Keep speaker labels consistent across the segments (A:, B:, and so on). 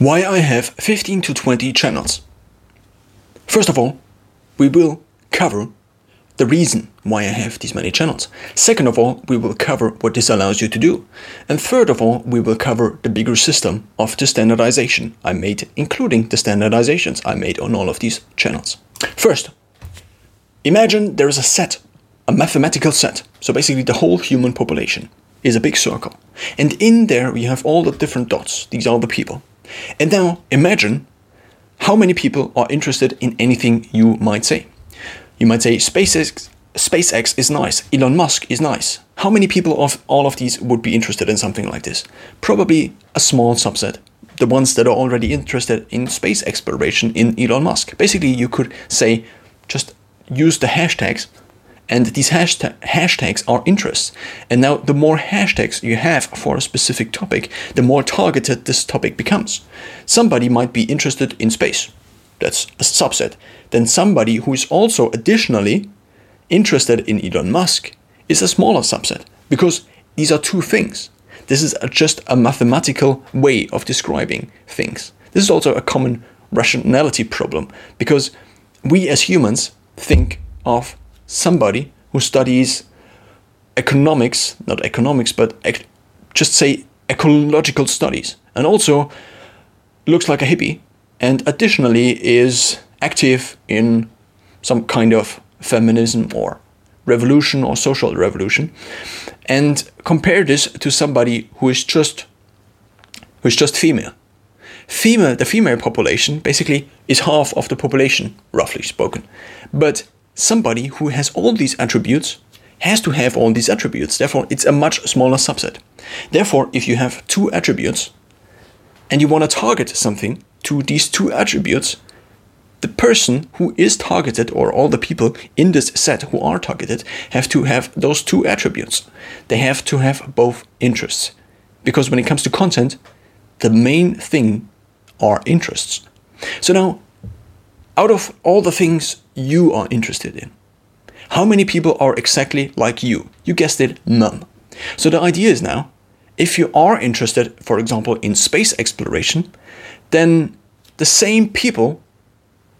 A: why I have 15 to 20 channels. First of all, we will cover the reason why I have these many channels. Second of all, we will cover what this allows you to do. And third of all, we will cover the bigger system of the standardization I made, including the standardizations I made on all of these channels. First, imagine there is a set, a mathematical set. So basically, the whole human population is a big circle. And in there, we have all the different dots. These are the people. And now imagine how many people are interested in anything you might say. You might say SpaceX, SpaceX is nice, Elon Musk is nice. How many people of all of these would be interested in something like this? Probably a small subset. The ones that are already interested in space exploration in Elon Musk. Basically, you could say just use the hashtags and these hashtag, hashtags are interests. And now, the more hashtags you have for a specific topic, the more targeted this topic becomes. Somebody might be interested in space. That's a subset. Then somebody who is also additionally interested in Elon Musk is a smaller subset because these are two things. This is just a mathematical way of describing things. This is also a common rationality problem because we as humans think of somebody who studies economics, not economics, but ec- just say ecological studies, and also looks like a hippie, and additionally is active in some kind of feminism or revolution or social revolution, and compare this to somebody who is just who is just female. Female, the female population basically is half of the population, roughly spoken, but somebody who has all these attributes has to have all these attributes. Therefore, it's a much smaller subset. Therefore, if you have two attributes and you want to target something to these two attributes, the person who is targeted or all the people in this set who are targeted have to have those two attributes. They have to have both interests. Because when it comes to content, the main thing are interests. So now, out of all the things you are interested in. How many people are exactly like you? You guessed it, none. So the idea is now, if you are interested, for example, in space exploration, then the same people,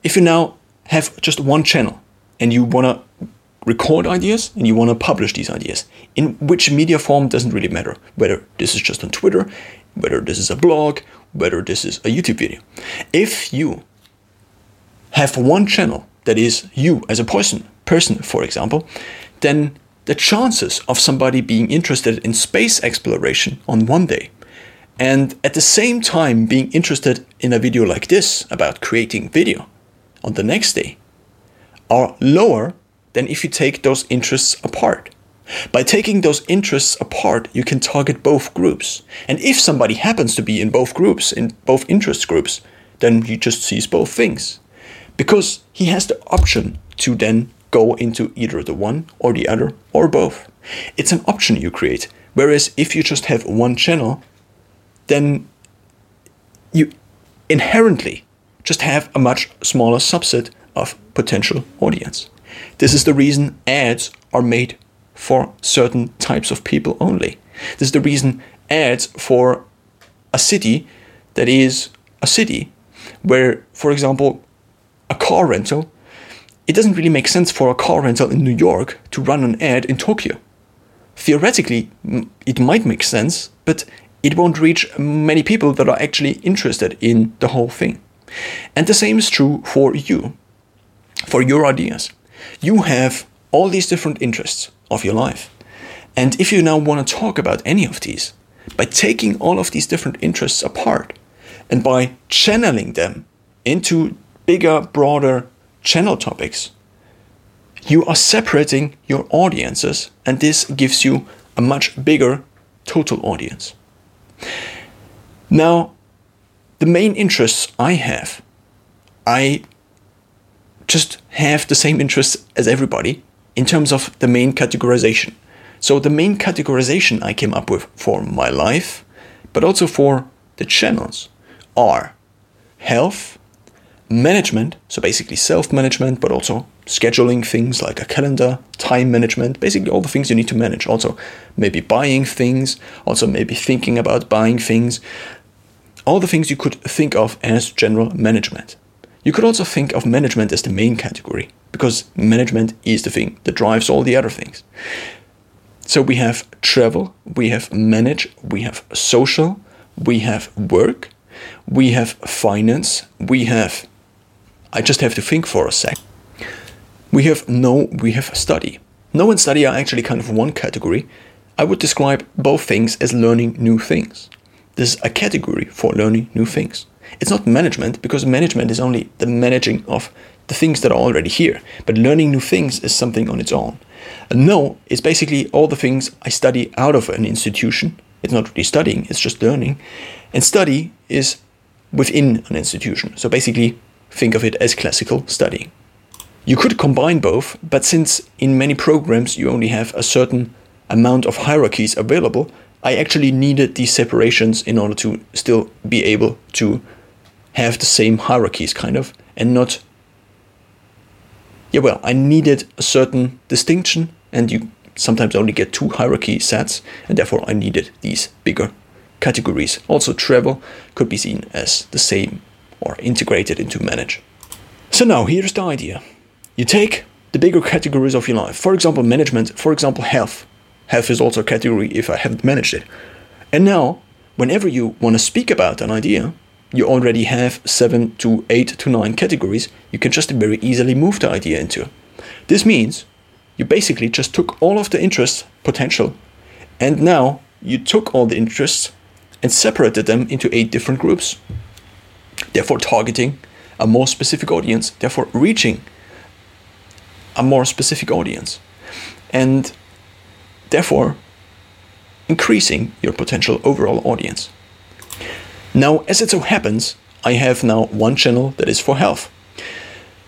A: if you now have just one channel and you want to record ideas and you want to publish these ideas, in which media form doesn't really matter. Whether this is just on Twitter, whether this is a blog, whether this is a YouTube video. If you have one channel that is you as a person, person, for example, then the chances of somebody being interested in space exploration on one day and at the same time being interested in a video like this about creating video on the next day are lower than if you take those interests apart. By taking those interests apart, you can target both groups. And if somebody happens to be in both groups, in both interest groups, then he just sees both things because he has the option to then go into either the one or the other or both. It's an option you create. Whereas if you just have one channel, then you inherently just have a much smaller subset of potential audience. This is the reason ads are made for certain types of people only. This is the reason ads for a city that is a city where, for example, a car rental, it doesn't really make sense for a car rental in New York to run an ad in Tokyo. Theoretically, it might make sense, but it won't reach many people that are actually interested in the whole thing. And the same is true for you, for your ideas. You have all these different interests of your life. And if you now want to talk about any of these, by taking all of these different interests apart and by channeling them into bigger, broader channel topics, you are separating your audiences, and this gives you a much bigger total audience. Now, the main interests I have, I just have the same interests as everybody in terms of the main categorization. So, the main categorization I came up with for my life, but also for the channels, are health, management, so basically self management, but also scheduling things like a calendar, time management, basically all the things you need to manage. Also, maybe buying things, also maybe thinking about buying things. all the things you could think of as general management. You could also think of management as the main category, because management is the thing that drives all the other things. So we have travel, we have manage, we have social, we have work, we have finance, we have. I just have to think for a sec. We have know, we have study. Know and study are actually kind of one category. I would describe both things as learning new things. This is a category for learning new things. It's not management because management is only the managing of the things that are already here, but learning new things is something on its own. A know is basically all the things I study out of an institution. It's not really studying, it's just learning. And study is within an institution. So basically, think of it as classical studying. You could combine both, but since in many programs you only have a certain amount of hierarchies available, I actually needed these separations in order to still be able to have the same hierarchies, kind of, and not. Yeah, well, I needed a certain distinction, and you sometimes only get two hierarchy sets, and therefore I needed these bigger categories. Also, travel could be seen as the same or integrated into manage. So now here's the idea. You take the bigger categories of your life, for example, management, for example, health. Health is also a category if I haven't managed it. And now, whenever you want to speak about an idea, you already have seven to eight to nine categories you can just very easily move the idea into. This means you basically just took all of the interest potential and now you took all the interests and separated them into eight different groups. Therefore, targeting a more specific audience, therefore, reaching a more specific audience, and therefore, increasing your potential overall audience. Now, as it so happens, I have now one channel that is for health.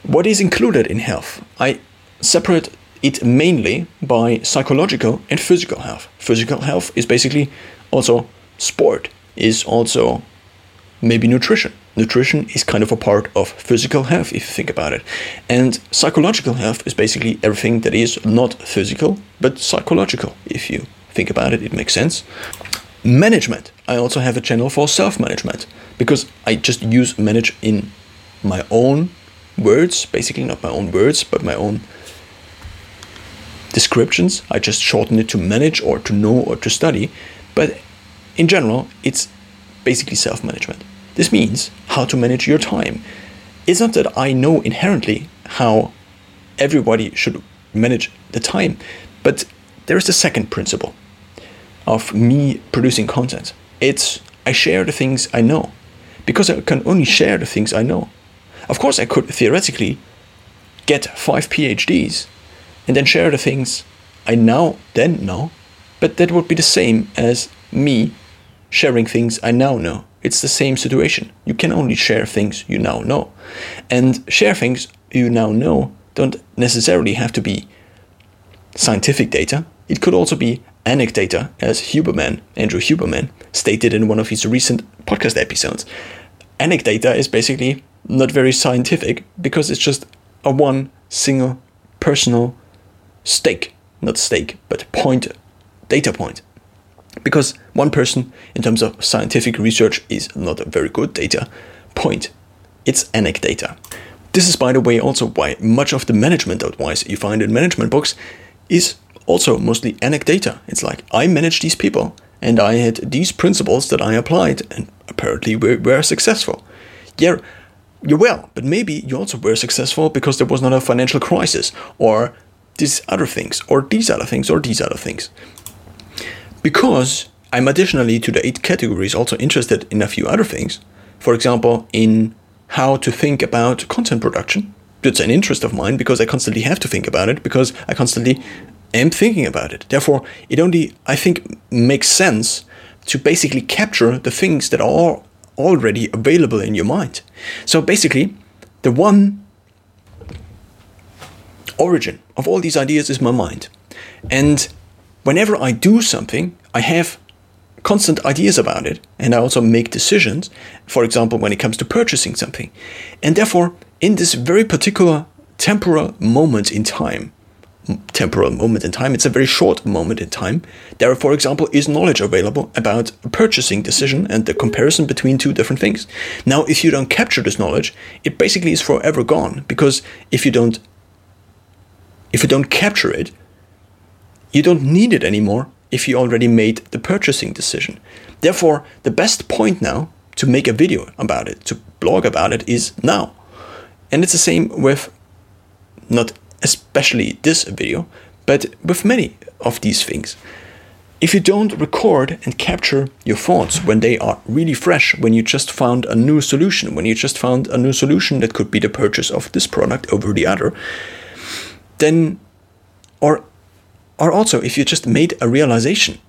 A: What is included in health? I separate it mainly by psychological and physical health. Physical health is basically also sport, is also maybe nutrition. Nutrition is kind of a part of physical health if you think about it. And psychological health is basically everything that is not physical but psychological. If you think about it, it makes sense. Management. I also have a channel for self management because I just use manage in my own words, basically not my own words, but my own descriptions. I just shorten it to manage or to know or to study. But in general, it's basically self management. This means how to manage your time. It's not that I know inherently how everybody should manage the time, but there is the second principle of me producing content. It's I share the things I know because I can only share the things I know. Of course, I could theoretically get five PhDs and then share the things I now then know, but that would be the same as me sharing things I now know. It's the same situation. You can only share things you now know. And share things you now know don't necessarily have to be scientific data. It could also be anecdata, as Huberman, Andrew Huberman, stated in one of his recent podcast episodes. Anecdata is basically not very scientific because it's just a one single personal stake, not stake, but point, data point. Because one person, in terms of scientific research, is not a very good data point. It's anecdata. This is, by the way, also why much of the management advice you find in management books is also mostly anecdata. It's like I manage these people and I had these principles that I applied and apparently we were successful. Yeah, you're well, but maybe you also were successful because there was not a financial crisis or these other things or these other things or these other things. Because I'm additionally to the eight categories also interested in a few other things. For example, in how to think about content production. That's an interest of mine because I constantly have to think about it because I constantly am thinking about it. Therefore, it only, I think, makes sense to basically capture the things that are already available in your mind. So basically, the one origin of all these ideas is my mind. And whenever I do something, I have constant ideas about it and I also make decisions, for example, when it comes to purchasing something. And therefore, in this very particular temporal moment in time, temporal moment in time. It's a very short moment in time. There, for example, is knowledge available about a purchasing decision and the comparison between two different things. Now, if you don't capture this knowledge, it basically is forever gone because if you don't if you don't capture it, you don't need it anymore if you already made the purchasing decision. Therefore, the best point now to make a video about it, to blog about it is now. And it's the same with not especially this video, but with many of these things. If you don't record and capture your thoughts when they are really fresh, when you just found a new solution, when you just found a new solution that could be the purchase of this product over the other, then, or, or also if you just made a realization,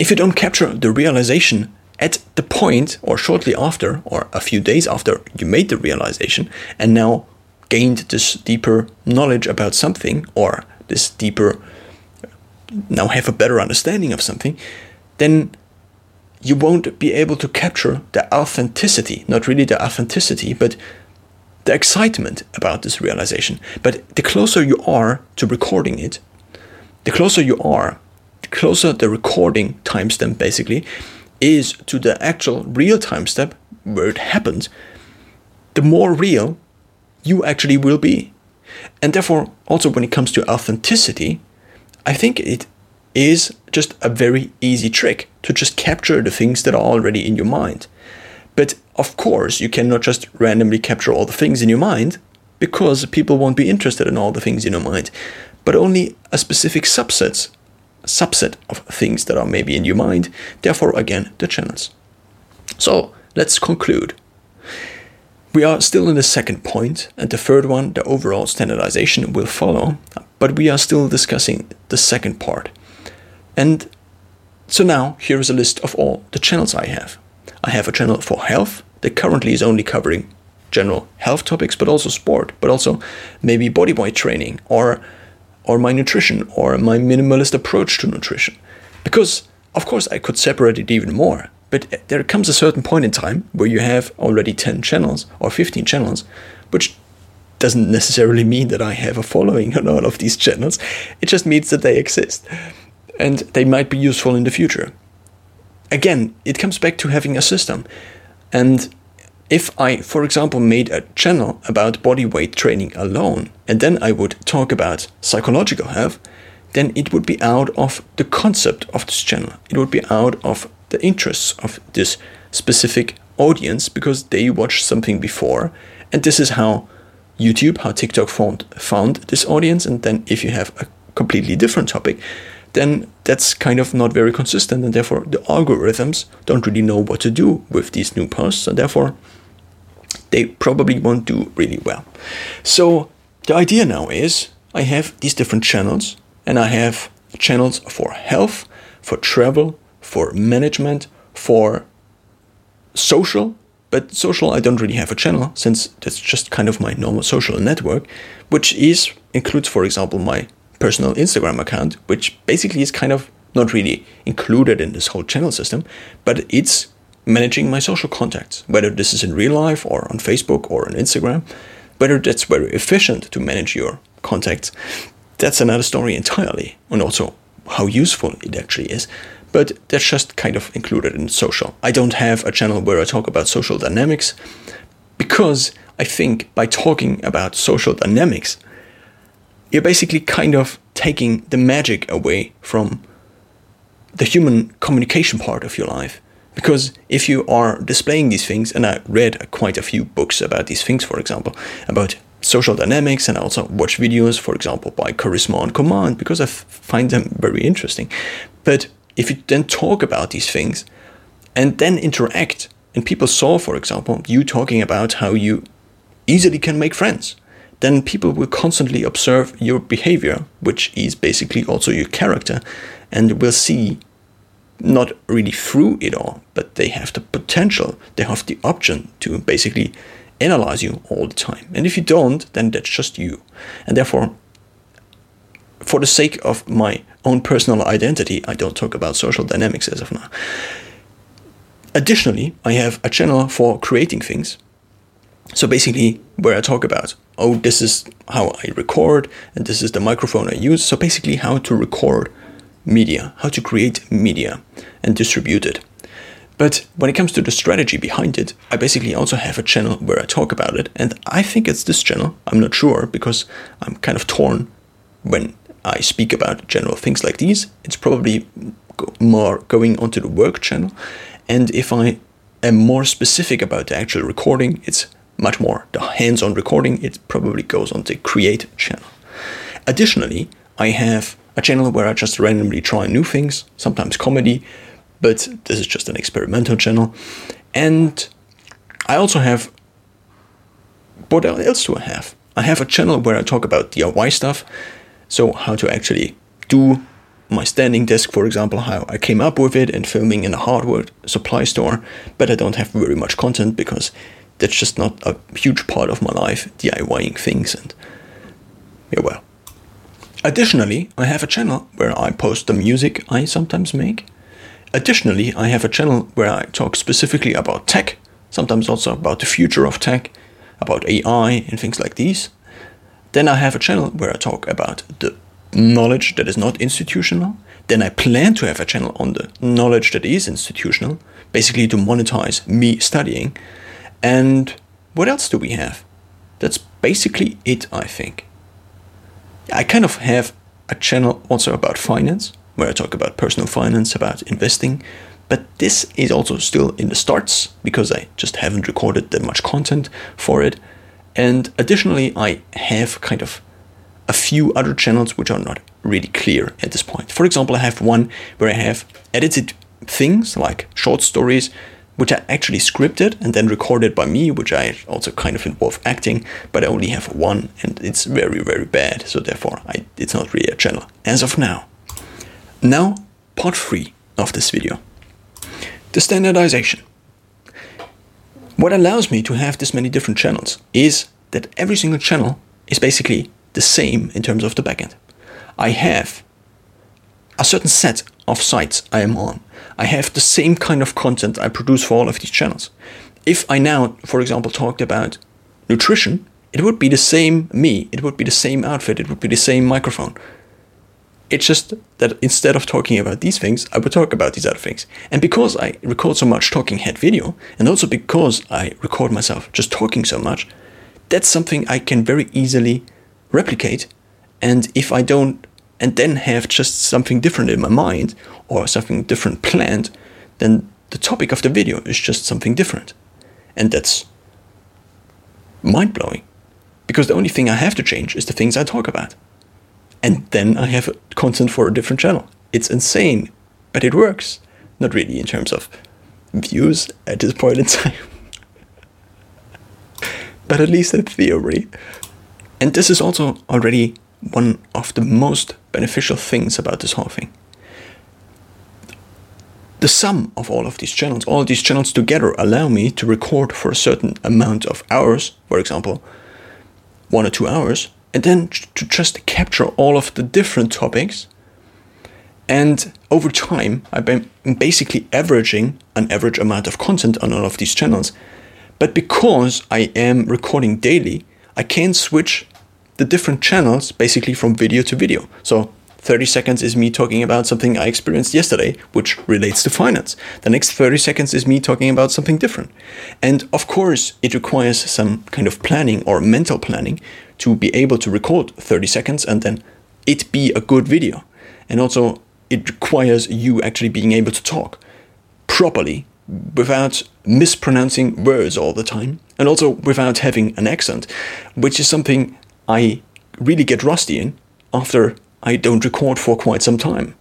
A: if you don't capture the realization at the point or shortly after or a few days after you made the realization and now gained this deeper knowledge about something or this deeper now have a better understanding of something then you won't be able to capture the authenticity not really the authenticity but the excitement about this realization but the closer you are to recording it the closer you are the closer the recording timestamp basically is to the actual real time step where it happens, the more real you actually will be. And therefore, also when it comes to authenticity, I think it is just a very easy trick to just capture the things that are already in your mind. Of course, you cannot just randomly capture all the things in your mind because people won't be interested in all the things in your mind, but only a specific subsets subset of things that are maybe in your mind, therefore, again, the channels. So let's conclude. We are still in the second point, and the third one, the overall standardization, will follow, but we are still discussing the second part. And so now, here is a list of all the channels I have. I have a channel for health that currently is only covering general health topics, but also sport, but also maybe body weight training or or my nutrition or my minimalist approach to nutrition. Because, of course, I could separate it even more, but there comes a certain point in time where you have already 10 channels or 15 channels, which doesn't necessarily mean that I have a following on all of these channels. It just means that they exist and they might be useful in the future. Again, it comes back to having a system. And if I, for example, made a channel about body weight training alone, and then I would talk about psychological health, then it would be out of the concept of this channel. It would be out of the interests of this specific audience because they watched something before. And this is how YouTube, how TikTok found, found this audience. And then if you have a completely different topic, then that's kind of not very consistent. And therefore, the algorithms don't really know what to do with these new posts. And therefore, they probably won't do really well. So the idea now is I have these different channels, and I have channels for health, for travel, for management, for social. But social, I don't really have a channel since that's just kind of my normal social network, which is includes, for example, my personal Instagram account, which basically is kind of not really included in this whole channel system, but it's managing my social contacts, whether this is in real life or on Facebook or on Instagram, whether that's very efficient to manage your contacts, that's another story entirely, and also how useful it actually is. But that's just kind of included in social. I don't have a channel where I talk about social dynamics because I think by talking about social dynamics, you're basically kind of taking the magic away from the human communication part of your life because if you are displaying these things, and I read quite a few books about these things, for example, about social dynamics, and I also watch videos, for example, by Charisma on Command, because I find them very interesting. But if you then talk about these things and then interact, and people saw, for example, you talking about how you easily can make friends, then people will constantly observe your behavior, which is basically also your character, and will see not really through it all, but they have the potential, they have the option to basically analyze you all the time. And if you don't, then that's just you. And therefore, for the sake of my own personal identity, I don't talk about social dynamics as of now. Additionally, I have a channel for creating things. So basically, where I talk about, oh, this is how I record, and this is the microphone I use. So basically, how to record media, how to create media and distribute it. But when it comes to the strategy behind it, I basically also have a channel where I talk about it, and I think it's this channel. I'm not sure because I'm kind of torn when I speak about general things like these. It's probably more going onto the work channel, and if I am more specific about the actual recording, it's much more the hands on recording, it probably goes on the create channel. Additionally, I have a channel where I just randomly try new things, sometimes comedy, but this is just an experimental channel. And I also have what else do I have? I have a channel where I talk about DIY stuff, so how to actually do my standing desk, for example, how I came up with it and filming in a hardware supply store, but I don't have very much content because that's just not a huge part of my life, DIYing things and yeah, well. Additionally, I have a channel where I post the music I sometimes make. Additionally, I have a channel where I talk specifically about tech, sometimes also about the future of tech, about AI and things like these. Then I have a channel where I talk about the knowledge that is not institutional. Then I plan to have a channel on the knowledge that is institutional, basically to monetize me studying. And what else do we have? That's basically it, I think. I kind of have a channel also about finance, where I talk about personal finance, about investing. But this is also still in the starts because I just haven't recorded that much content for it. And additionally, I have kind of a few other channels which are not really clear at this point. For example, I have one where I have edited things like short stories which are actually scripted and then recorded by me, which I also kind of involve acting, but I only have one and it's very, very bad. So therefore, I, it's not really a channel as of now. Now, part three of this video the standardization. What allows me to have this many different channels is that every single channel is basically the same in terms of the backend. I have a certain set of sites I am on. I have the same kind of content I produce for all of these channels. If I now, for example, talked about nutrition, it would be the same me, it would be the same outfit, it would be the same microphone. It's just that instead of talking about these things, I would talk about these other things. And because I record so much talking head video, and also because I record myself just talking so much, that's something I can very easily replicate. And if I don't, and then have just something different in my mind or something different planned, then the topic of the video is just something different. And that's mind blowing. Because the only thing I have to change is the things I talk about. And then I have content for a different channel. It's insane, but it works. Not really in terms of views at this point in time. but at least in theory. And this is also already one of the most beneficial things about this whole thing. The sum of all of these channels, all these channels together allow me to record for a certain amount of hours, for example, one or two hours, and then to just capture all of the different topics. And over time, I've been basically averaging an average amount of content on all of these channels. But because I am recording daily, I can switch the different channels basically from video to video. So 30 seconds is me talking about something I experienced yesterday, which relates to finance. The next 30 seconds is me talking about something different. And of course, it requires some kind of planning or mental planning to be able to record 30 seconds and then it be a good video. And also, it requires you actually being able to talk properly without mispronouncing words all the time and also without having an accent, which is something I really get rusty in after I don't record for quite some time.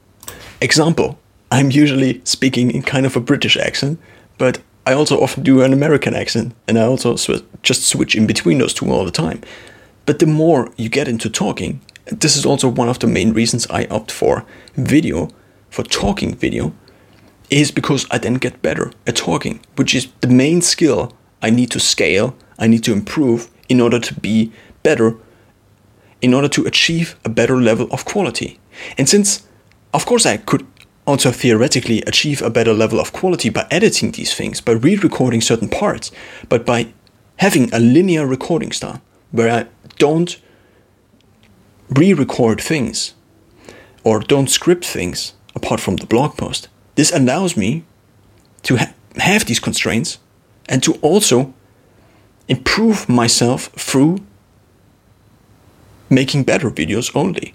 A: Example, I'm usually speaking in kind of a British accent, but I also often do an American accent, and I also sw- just switch in between those two all the time. But the more you get into talking, this is also one of the main reasons I opt for video, for talking video, is because I then get better at talking, which is the main skill I need to scale, I need to improve in order to be better, in order to achieve a better level of quality. And since, of course, I could also theoretically achieve a better level of quality by editing these things, by re recording certain parts, but by having a linear recording style where I don't re record things or don't script things apart from the blog post. This allows me to ha- have these constraints and to also improve myself through making better videos only.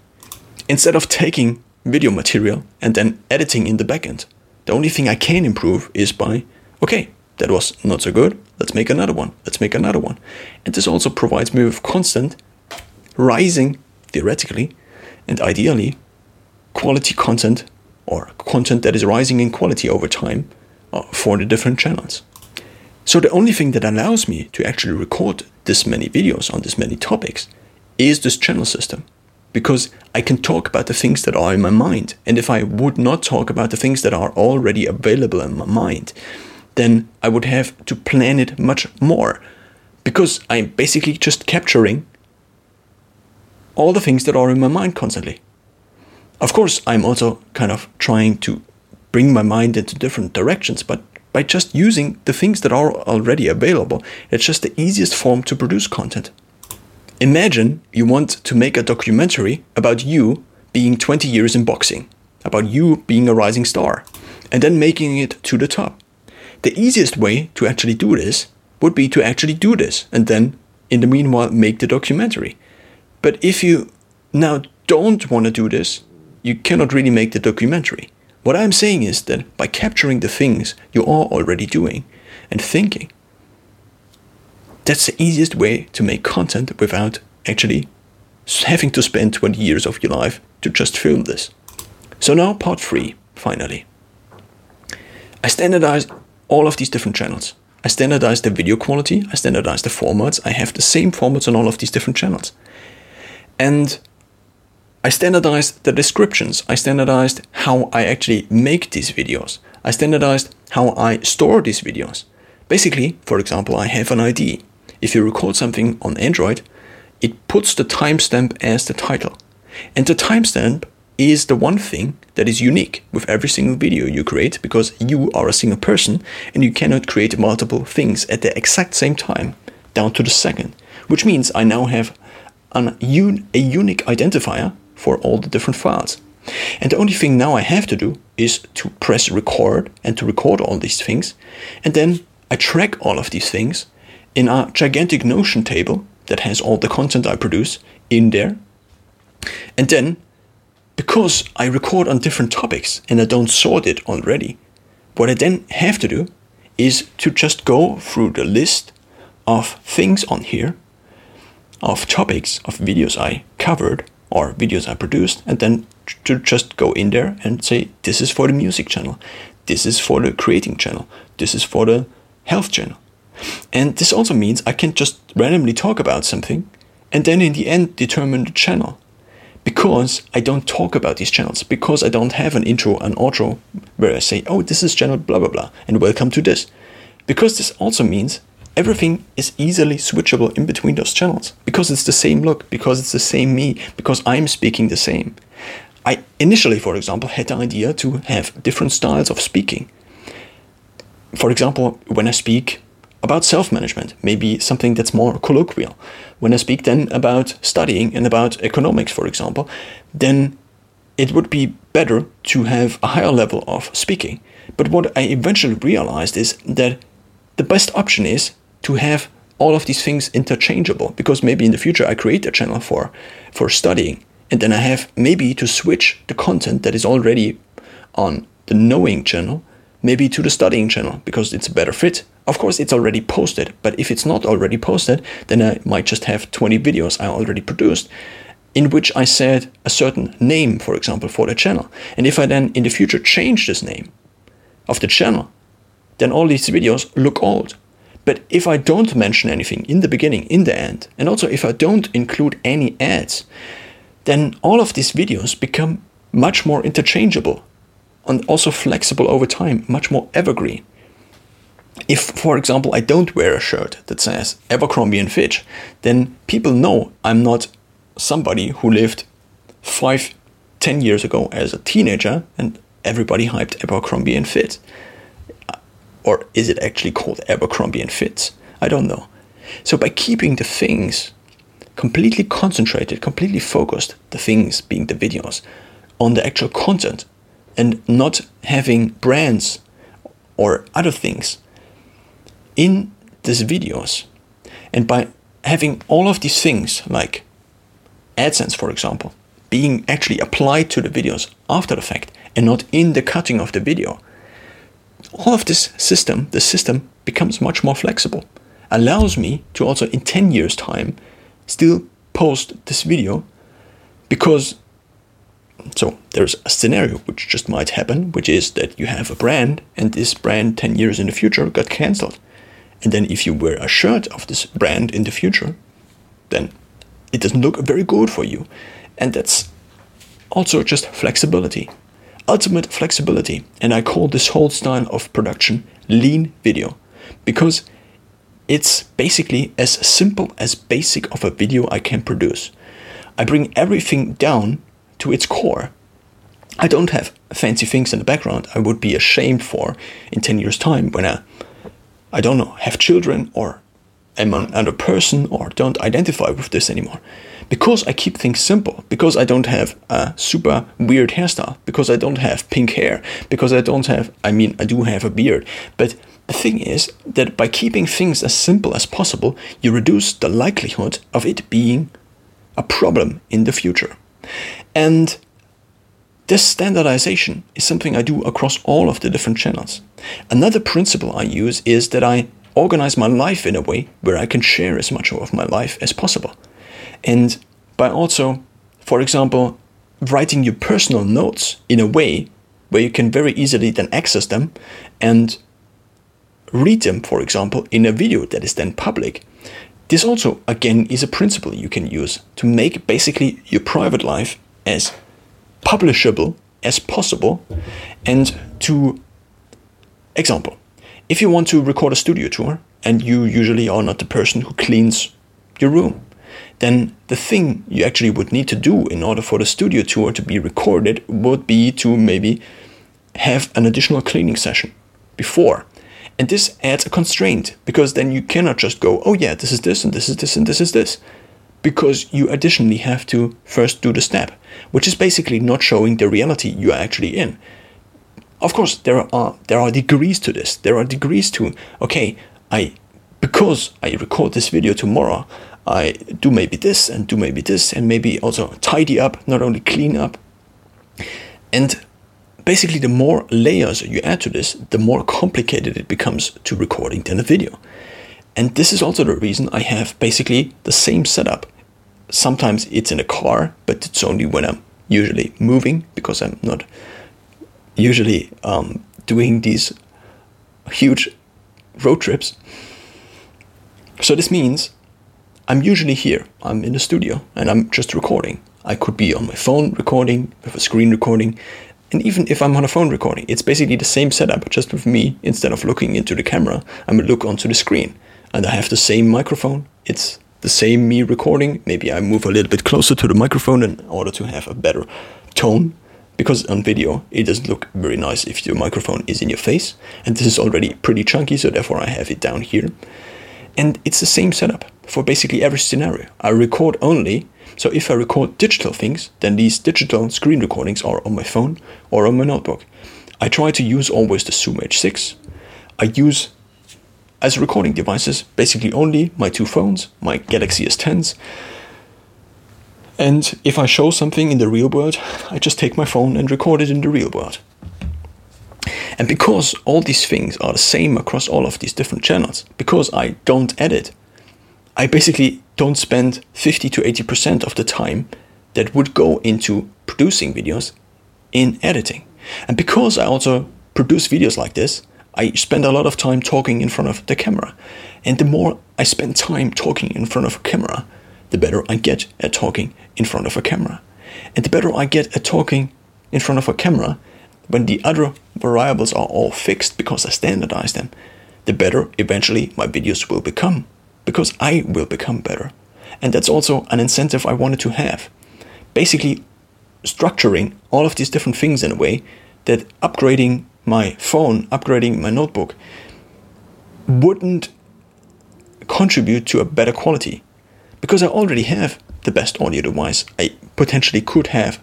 A: Instead of taking video material and then editing in the backend, the only thing I can improve is by, okay, that was not so good, let's make another one, let's make another one. And this also provides me with constant, rising, theoretically, and ideally, quality content or content that is rising in quality over time uh, for the different channels. So the only thing that allows me to actually record this many videos on this many topics is this channel system. Because I can talk about the things that are in my mind. And if I would not talk about the things that are already available in my mind, then I would have to plan it much more. Because I'm basically just capturing all the things that are in my mind constantly. Of course, I'm also kind of trying to bring my mind into different directions, but by just using the things that are already available, it's just the easiest form to produce content. Imagine you want to make a documentary about you being 20 years in boxing, about you being a rising star, and then making it to the top. The easiest way to actually do this would be to actually do this and then, in the meanwhile, make the documentary. But if you now don't want to do this, you cannot really make the documentary. What I'm saying is that by capturing the things you are already doing and thinking, that's the easiest way to make content without actually having to spend 20 years of your life to just film this. So now part 3, finally. I standardized all of these different channels. I standardized the video quality, I standardized the formats, I have the same formats on all of these different channels. And I standardized the descriptions, I standardized how I actually make these videos, I standardized how I store these videos. Basically, for example, I have an ID if you record something on Android, it puts the timestamp as the title. And the timestamp is the one thing that is unique with every single video you create because you are a single person and you cannot create multiple things at the exact same time, down to the second. Which means I now have an a unique identifier for all the different files. And the only thing now I have to do is to press record and to record all these things. And then I track all of these things in a gigantic Notion table that has all the content I produce in there. And then, because I record on different topics and I don't sort it already, what I then have to do is to just go through the list of things on here, of topics, of videos I covered or videos I produced, and then to just go in there and say, this is for the music channel, this is for the creating channel, this is for the health channel. And this also means I can just randomly talk about something and then in the end determine the channel. Because I don't talk about these channels, because I don't have an intro and outro where I say, oh, this is channel blah blah blah, and welcome to this. Because this also means everything is easily switchable in between those channels. Because it's the same look, because it's the same me, because I'm speaking the same. I initially, for example, had the idea to have different styles of speaking. For example, when I speak about self management, maybe something that's more colloquial. When I speak then about studying and about economics, for example, then it would be better to have a higher level of speaking. But what I eventually realized is that the best option is to have all of these things interchangeable because maybe in the future I create a channel for for studying and then I have maybe to switch the content that is already on the knowing channel maybe to the studying channel because it's a better fit. Of course, it's already posted, but if it's not already posted, then I might just have 20 videos I already produced in which I said a certain name, for example, for the channel. And if I then in the future change this name of the channel, then all these videos look old. But if I don't mention anything in the beginning, in the end, and also if I don't include any ads, then all of these videos become much more interchangeable and also flexible over time, much more evergreen. If, for example, I don't wear a shirt that says Abercrombie and Fitch, then people know I'm not somebody who lived five, ten years ago as a teenager and everybody hyped Abercrombie and Fitch. Or is it actually called Abercrombie and Fitch? I don't know. So by keeping the things completely concentrated, completely focused, the things being the videos, on the actual content and not having brands or other things in these videos, and by having all of these things like AdSense, for example, being actually applied to the videos after the fact and not in the cutting of the video, all of this system, the system becomes much more flexible, allows me to also in 10 years' time still post this video because so there's a scenario which just might happen, which is that you have a brand and this brand 10 years in the future got cancelled. And then if you wear a shirt of this brand in the future, then it doesn't look very good for you. And that's also just flexibility. Ultimate flexibility. And I call this whole style of production lean video because it's basically as simple as basic of a video I can produce. I bring everything down to its core. I don't have fancy things in the background I would be ashamed for in 10 years' time when I, I don't know, have children or am another person or don't identify with this anymore. Because I keep things simple, because I don't have a super weird hairstyle, because I don't have pink hair, because I don't have, I mean, I do have a beard, but the thing is that by keeping things as simple as possible, you reduce the likelihood of it being a problem in the future. And this standardization is something I do across all of the different channels. Another principle I use is that I organize my life in a way where I can share as much of my life as possible. And by also, for example, writing your personal notes in a way where you can very easily then access them and read them, for example, in a video that is then public. This also, again, is a principle you can use to make basically your private life as publishable as possible and to example if you want to record a studio tour and you usually are not the person who cleans your room, then the thing you actually would need to do in order for the studio tour to be recorded would be to maybe have an additional cleaning session before. And this adds a constraint because then you cannot just go, oh yeah, this is this and this is this and this is this. Because you additionally have to first do the step, which is basically not showing the reality you are actually in. Of course, there are there are degrees to this. There are degrees to okay, I because I record this video tomorrow, I do maybe this and do maybe this and maybe also tidy up, not only clean up. And basically, the more layers you add to this, the more complicated it becomes to recording than a video. And this is also the reason I have basically the same setup. Sometimes it's in a car, but it's only when I'm usually moving because I'm not usually um, doing these huge road trips. So this means I'm usually here. I'm in the studio and I'm just recording. I could be on my phone recording, with a screen recording, and even if I'm on a phone recording, it's basically the same setup, just with me, instead of looking into the camera, I'm look onto the screen. And I have the same microphone. It's the same me recording. Maybe I move a little bit closer to the microphone in order to have a better tone because on video it doesn't look very nice if your microphone is in your face and this is already pretty chunky so therefore I have it down here and it's the same setup for basically every scenario I record only so if I record digital things then these digital screen recordings are on my phone or on my notebook. I try to use always the Zoom H6 I use as recording devices basically only my two phones my Galaxy S10s and if I show something in the real world, I just take my phone and record it in the real world. And because all these things are the same across all of these different channels, because I don't edit, I basically don't spend 50 to 80% of the time that would go into producing videos in editing. And because I also produce videos like this, I spend a lot of time talking in front of the camera. And the more I spend time talking in front of a camera, the better I get at talking in front of a camera. And the better I get at talking in front of a camera, when the other variables are all fixed because I standardize them, the better eventually my videos will become, because I will become better. And that's also an incentive I wanted to have. Basically, structuring all of these different things in a way that upgrading my phone, upgrading my notebook, wouldn't contribute to a better quality because I already have the best audio device I potentially could have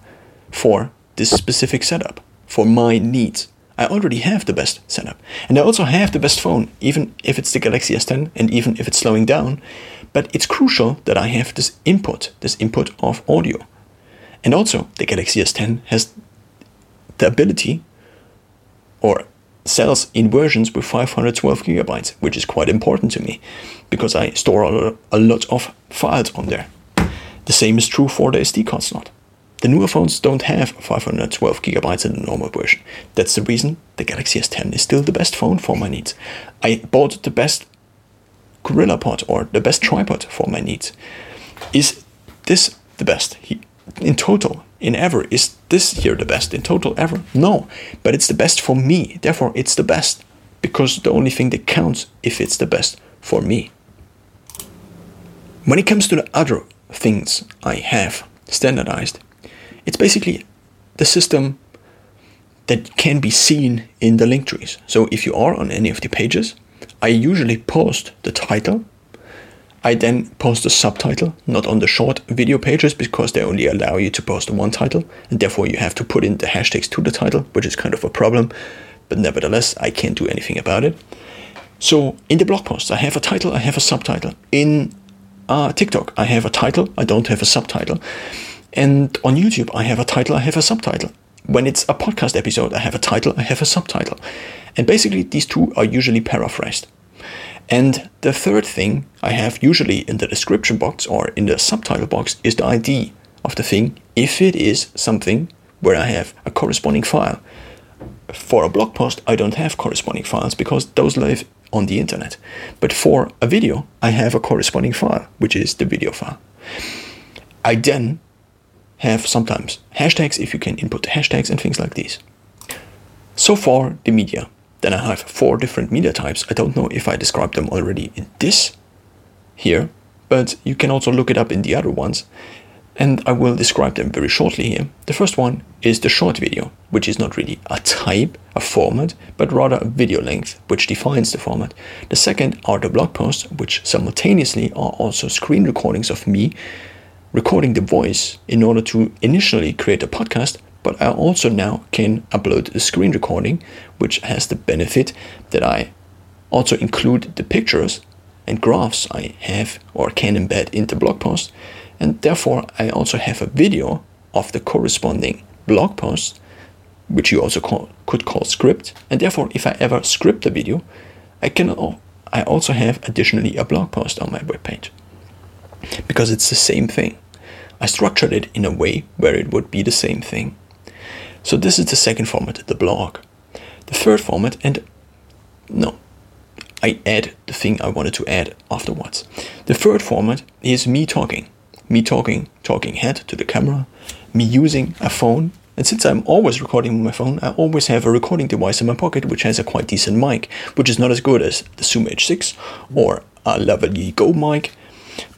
A: for this specific setup, for my needs. I already have the best setup. And I also have the best phone, even if it's the Galaxy S10 and even if it's slowing down. But it's crucial that I have this input, this input of audio. And also, the Galaxy S10 has the ability or sells in versions with 512 gigabytes, which is quite important to me because I store a lot of files on there. The same is true for the SD card slot. The newer phones don't have 512 gigabytes in the normal version. That's the reason the Galaxy S10 is still the best phone for my needs. I bought the best GorillaPod or the best tripod for my needs. Is this the best in total? In ever? Is this here the best in total ever? No, but it's the best for me. Therefore, it's the best because the only thing that counts if it's the best for me. When it comes to the other things I have standardized, it's basically the system that can be seen in the link trees. So if you are on any of the pages, I usually post the title. I then post the subtitle, not on the short video pages because they only allow you to post one title, and therefore you have to put in the hashtags to the title, which is kind of a problem. But nevertheless, I can't do anything about it. So in the blog post, I have a title, I have a subtitle. In uh, TikTok, I have a title, I don't have a subtitle. And on YouTube, I have a title, I have a subtitle. When it's a podcast episode, I have a title, I have a subtitle. And basically, these two are usually paraphrased. And the third thing I have usually in the description box or in the subtitle box is the ID of the thing if it is something where I have a corresponding file. For a blog post, I don't have corresponding files because those live on the internet. But for a video, I have a corresponding file, which is the video file. I then have sometimes hashtags if you can input hashtags and things like these. So far, the media. Then I have four different media types. I don't know if I described them already in this here, but you can also look it up in the other ones. And I will describe them very shortly here. The first one is the short video, which is not really a type, a format, but rather a video length, which defines the format. The second are the blog posts, which simultaneously are also screen recordings of me recording the voice in order to initially create a podcast, but I also now can upload the screen recording, which has the benefit that I also include the pictures and graphs I have or can embed into blog posts, and therefore I also have a video of the corresponding blog post, which you also call, could call script, and therefore if I ever script a video, I can I also have additionally a blog post on my webpage because it's the same thing. I structured it in a way where it would be the same thing. So this is the second format, the blog. The third format, and no, I add the thing I wanted to add afterwards. The third format is me talking. Me talking, talking head to the camera, me using a phone. And since I'm always recording with my phone, I always have a recording device in my pocket which has a quite decent mic, which is not as good as the Zoom H6 or a Lavalier Go mic,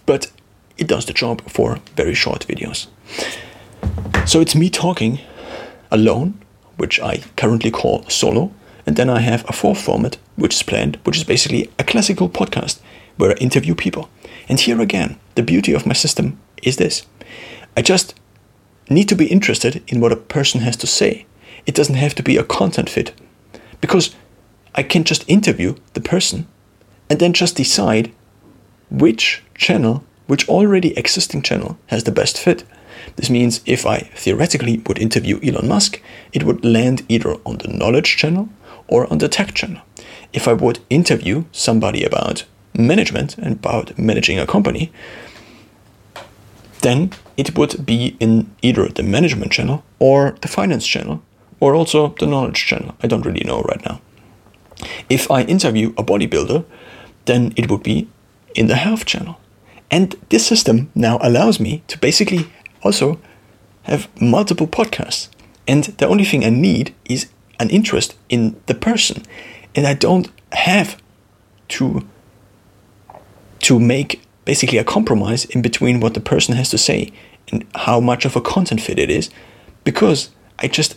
A: but it does the job for very short videos. So it's me talking alone, which I currently call solo, and then I have a fourth format, which is planned, which is basically a classical podcast where I interview people. And here again, the beauty of my system is this I just need to be interested in what a person has to say. It doesn't have to be a content fit because I can just interview the person and then just decide which channel which already existing channel has the best fit. This means if I theoretically would interview Elon Musk, it would land either on the knowledge channel or on the tech channel. If I would interview somebody about management and about managing a company, then it would be in either the management channel or the finance channel or also the knowledge channel. I don't really know right now. If I interview a bodybuilder, then it would be in the health channel. And this system now allows me to basically also have multiple podcasts. And the only thing I need is an interest in the person. And I don't have to to make basically a compromise in between what the person has to say and how much of a content fit it is because I just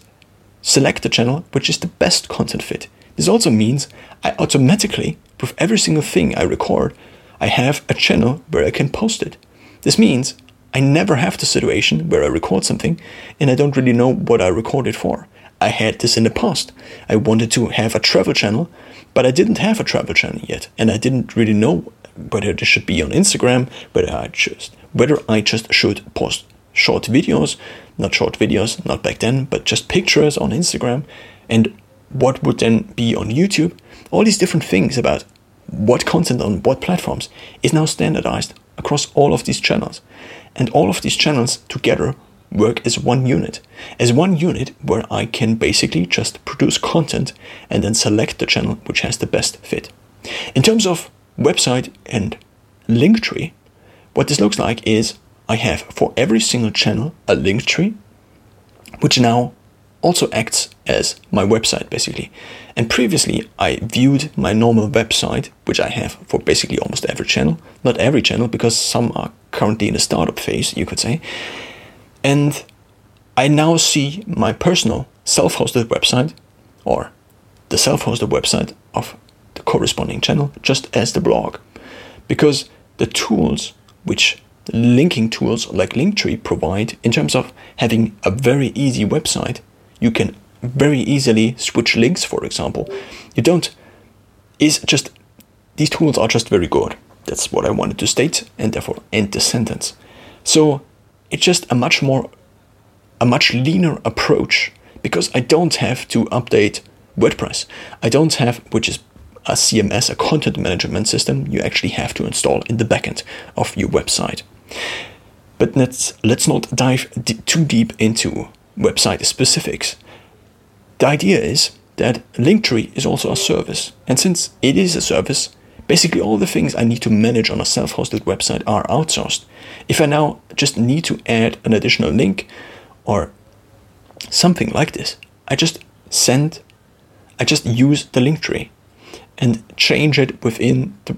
A: select the channel which is the best content fit. This also means I automatically, with every single thing I record, I have a channel where I can post it. This means I never have the situation where I record something and I don't really know what I recorded for. I had this in the past. I wanted to have a travel channel, but I didn't have a travel channel yet, and I didn't really know whether this should be on Instagram, whether I just whether I just should post short videos, not short videos, not back then, but just pictures on Instagram, and what would then be on YouTube. All these different things about what content on what platforms is now standardized across all of these channels. And all of these channels together work as one unit. As one unit where I can basically just produce content and then select the channel which has the best fit. In terms of website and link tree, what this looks like is I have for every single channel a link tree, which now also acts as my website basically. And previously I viewed my normal website, which I have for basically almost every channel, not every channel because some are currently in a startup phase, you could say. And I now see my personal self hosted website or the self hosted website of the corresponding channel just as the blog. Because the tools which linking tools like Linktree provide in terms of having a very easy website, you can very easily switch links, for example. You don't, is just, these tools are just very good. That's what I wanted to state and therefore end the sentence. So it's just a much more, a much leaner approach because I don't have to update WordPress. I don't have, which is a CMS, a content management system, you actually have to install in the backend of your website. But let's, let's not dive d- too deep into website specifics. The idea is that Linktree is also a service, and since it is a service, basically all the things I need to manage on a self hosted website are outsourced. If I now just need to add an additional link or something like this, I just send, I just use the link tree and change it within the,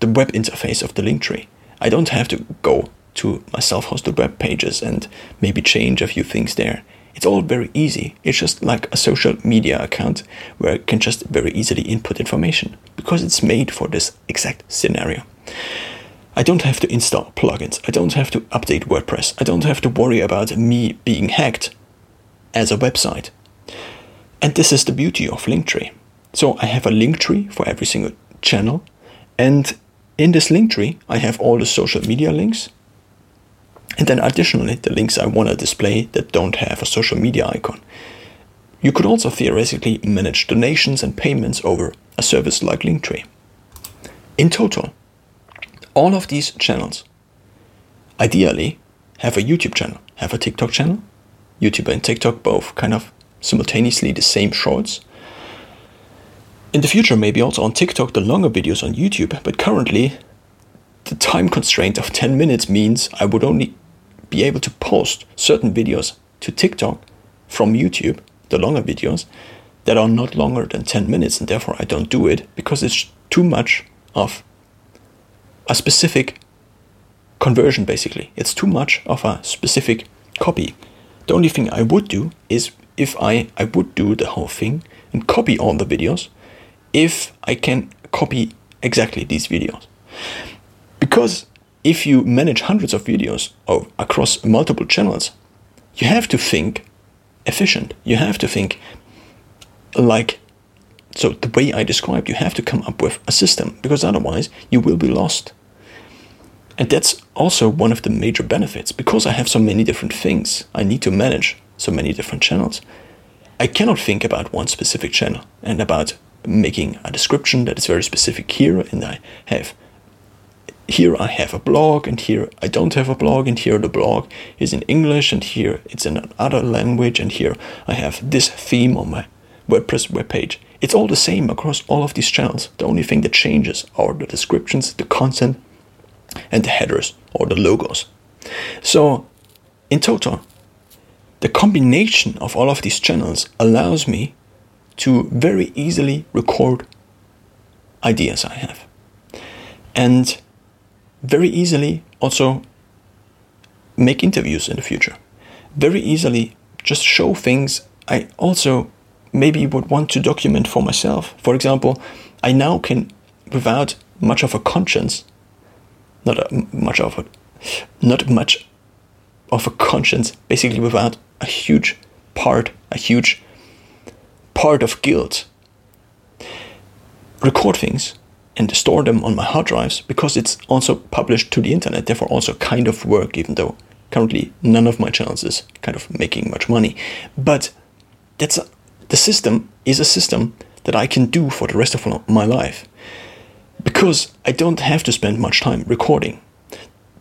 A: the web interface of the link tree. I don't have to go to my self hosted web pages and maybe change a few things there. It's all very easy. It's just like a social media account where I can just very easily input information because it's made for this exact scenario. I don't have to install plugins. I don't have to update WordPress. I don't have to worry about me being hacked as a website. And this is the beauty of Linktree. So I have a Linktree for every single channel. And in this Linktree, I have all the social media links. And then additionally, the links I want to display that don't have a social media icon. You could also theoretically manage donations and payments over a service like Linktree. In total, all of these channels ideally have a YouTube channel, have a TikTok channel. YouTube and TikTok both kind of simultaneously the same shorts. In the future, maybe also on TikTok, the longer videos on YouTube, but currently, the time constraint of 10 minutes means I would only be able to post certain videos to TikTok from YouTube, the longer videos, that are not longer than 10 minutes, and therefore I don't do it because it's too much of a specific conversion, basically. It's too much of a specific copy. The only thing I would do is if I, I would do the whole thing and copy all the videos, if I can copy exactly these videos. Because if you manage hundreds of videos of, across multiple channels, you have to think efficient. You have to think like so the way I described, you have to come up with a system because otherwise you will be lost. And that's also one of the major benefits because I have so many different things I need to manage, so many different channels. I cannot think about one specific channel and about making a description that is very specific here and I have here I have a blog and here I don't have a blog and here the blog is in English and here it's in another language and here I have this theme on my WordPress webpage. It's all the same across all of these channels. The only thing that changes are the descriptions, the content, and the headers or the logos. So, in total, the combination of all of these channels allows me to very easily record ideas I have. And very easily also make interviews in the future. Very easily just show things I also maybe would want to document for myself. For example, I now can, without much of a conscience, not uh, a, much of a, not much of a conscience, basically without a huge part, a huge part of guilt. Record things and store them on my hard drives because it's also published to the internet, therefore also kind of work, even though currently none of my channels is kind of making much money. But that's a, the system is a system that I can do for the rest of my life because I don't have to spend much time recording.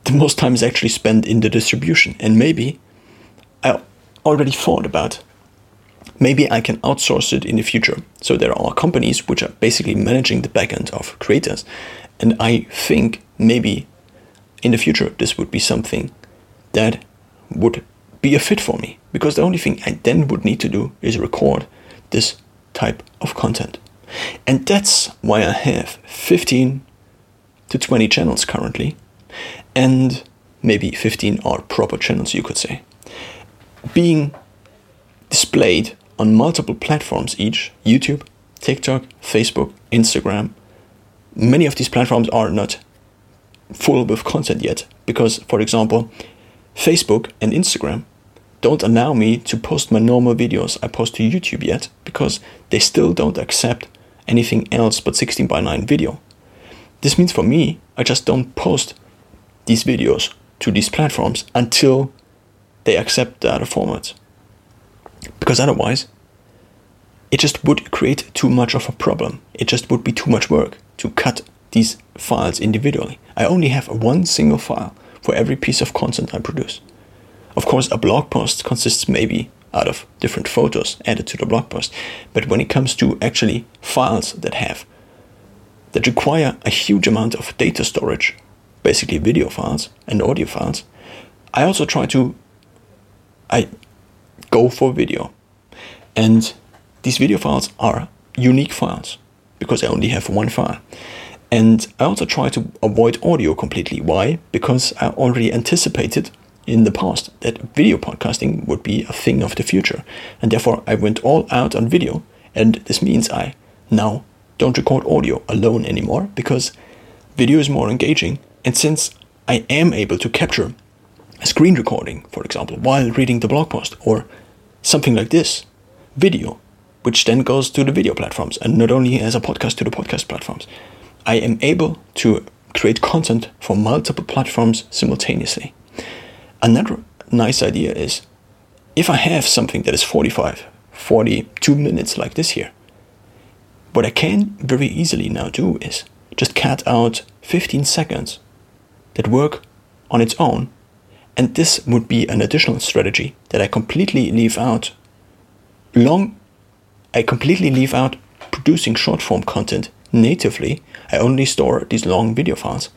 A: The most time is actually spent in the distribution, and maybe I already thought about maybe I can outsource it in the future. So there are companies which are basically managing the backend of creators, and I think maybe in the future this would be something that would be a fit for me because the only thing I then would need to do is record this type of content. And that's why I have 15 to 20 channels currently, and maybe 15 are proper channels, you could say, being displayed on multiple platforms each YouTube, TikTok, Facebook, Instagram. Many of these platforms are not full with content yet because, for example, Facebook and Instagram don't allow me to post my normal videos I post to YouTube yet because they still don't accept anything else but 16 by 9 video. This means for me, I just don't post these videos to these platforms until they accept the other formats. Because otherwise, it just would create too much of a problem. It just would be too much work to cut these files individually. I only have one single file for every piece of content I produce. Of course, a blog post consists maybe out of different photos added to the blog post, but when it comes to actually files that have that require a huge amount of data storage, basically video files and audio files, I also try to I go for video. And these video files are unique files because I only have one file. And I also try to avoid audio completely. Why? Because I already anticipated in the past that video podcasting would be a thing of the future. And therefore, I went all out on video. And this means I now don't record audio alone anymore because video is more engaging. And since I am able to capture a screen recording, for example, while reading the blog post, or something like this video, which then goes to the video platforms and not only as a podcast to the podcast platforms, I am able to create content for multiple platforms simultaneously. Another nice idea is if I have something that is 45, 42 minutes like this here, what I can very easily now do is just cut out 15 seconds that work on its own. And this would be an additional strategy that I completely leave out long I completely leave out producing short form content natively. I only store these long video files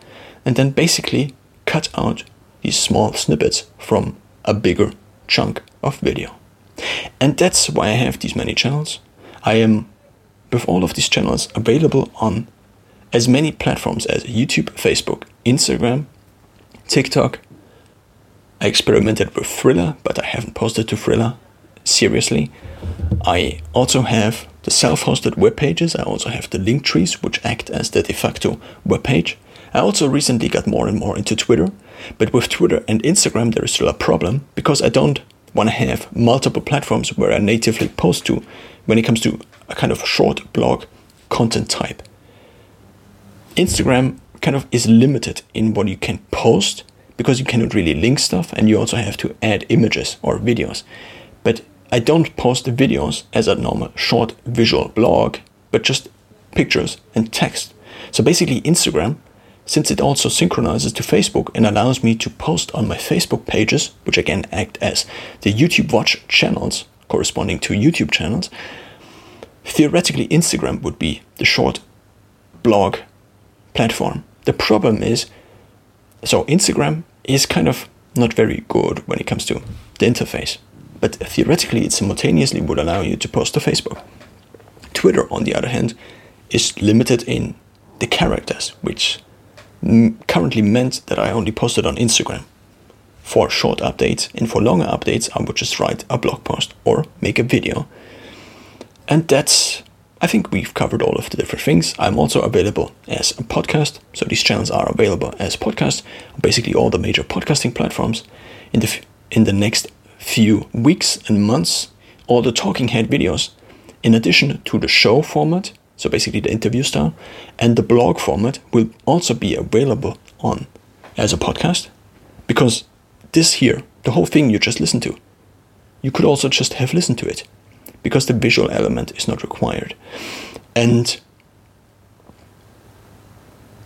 A: and then basically cut out these small snippets from a bigger chunk of video. And that's why I have these many channels. I am, with all of these channels, available on as many platforms as YouTube, Facebook, Instagram, TikTok. I experimented with Triller, but I haven't posted to Triller seriously. I also have the self-hosted web pages. I also have the link trees, which act as the de facto web page. I also recently got more and more into Twitter, but with Twitter and Instagram, there is still a problem because I don't want to have multiple platforms where I natively post to when it comes to a kind of short blog content type. Instagram kind of is limited in what you can post because you cannot really link stuff and you also have to add images or videos. But I don't post the videos as a normal short visual blog, but just pictures and text. So basically, Instagram since it also synchronizes to Facebook and allows me to post on my Facebook pages, which again act as the YouTube Watch channels corresponding to YouTube channels, theoretically Instagram would be the short blog platform. The problem is, so Instagram is kind of not very good when it comes to the interface, but theoretically it simultaneously would allow you to post to Facebook. Twitter, on the other hand, is limited in the characters, which currently meant that I only posted on Instagram. For short updates and for longer updates, I would just write a blog post or make a video. And that's I think we've covered all of the different things. I'm also available as a podcast, so these channels are available as podcasts, basically all the major podcasting platforms. In the in the next few weeks and months, all the talking head videos, in addition to the show format, so basically the interview style, and the blog format will also be available on as a podcast, because this here, the whole thing you just listened to, you could also just have listened to it because the visual element is not required. And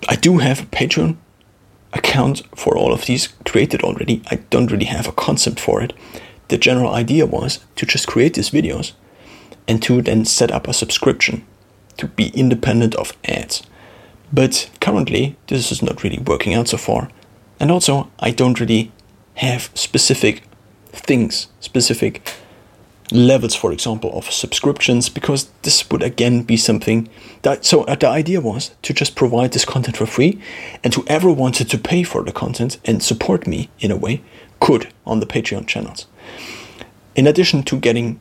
A: I do have a Patreon account for all of these created already. I don't really have a concept for it. The general idea was to just create these videos and to then set up a subscription to be independent of ads. But currently, this is not really working out so far. And also, I don't really have specific things, specific levels, for example, of subscriptions, because this would again be something that. So uh, the idea was to just provide this content for free, and whoever wanted to pay for the content and support me in a way could on the Patreon channels. In addition to getting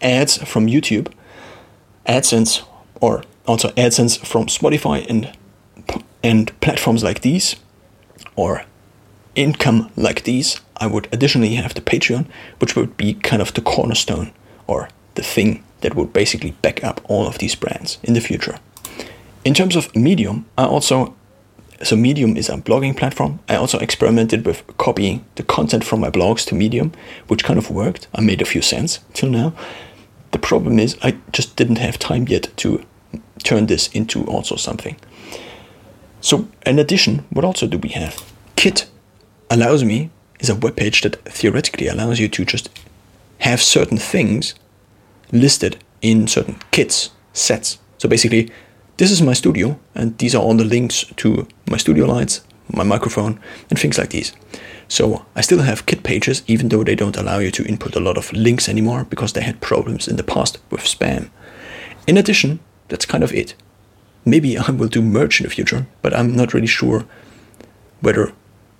A: ads from YouTube, AdSense, or also AdSense from Spotify and and platforms like these, or income like these, I would additionally have the Patreon, which would be kind of the cornerstone or the thing that would basically back up all of these brands in the future. In terms of Medium, I also so Medium is a blogging platform. I also experimented with copying the content from my blogs to Medium, which kind of worked. I made a few cents till now. The problem is I just didn't have time yet to turn this into also something. So in addition, what also do we have? Kit allows me is a web page that theoretically allows you to just have certain things listed in certain kits, sets. So basically, this is my studio, and these are all the links to my studio lights, my microphone, and things like these. So I still have kit pages, even though they don't allow you to input a lot of links anymore because they had problems in the past with spam. In addition, that's kind of it. Maybe I will do merch in the future, but I'm not really sure whether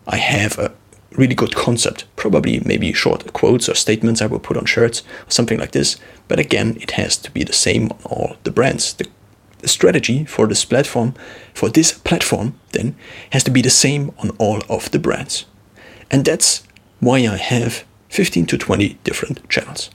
A: I have a really good concept. Probably maybe short quotes or statements I will put on shirts or something like this. But again, it has to be the same on all the brands. The, the strategy for this platform, for this platform, then has to be the same on all of the brands. And that's why I have 15 to 20 different channels.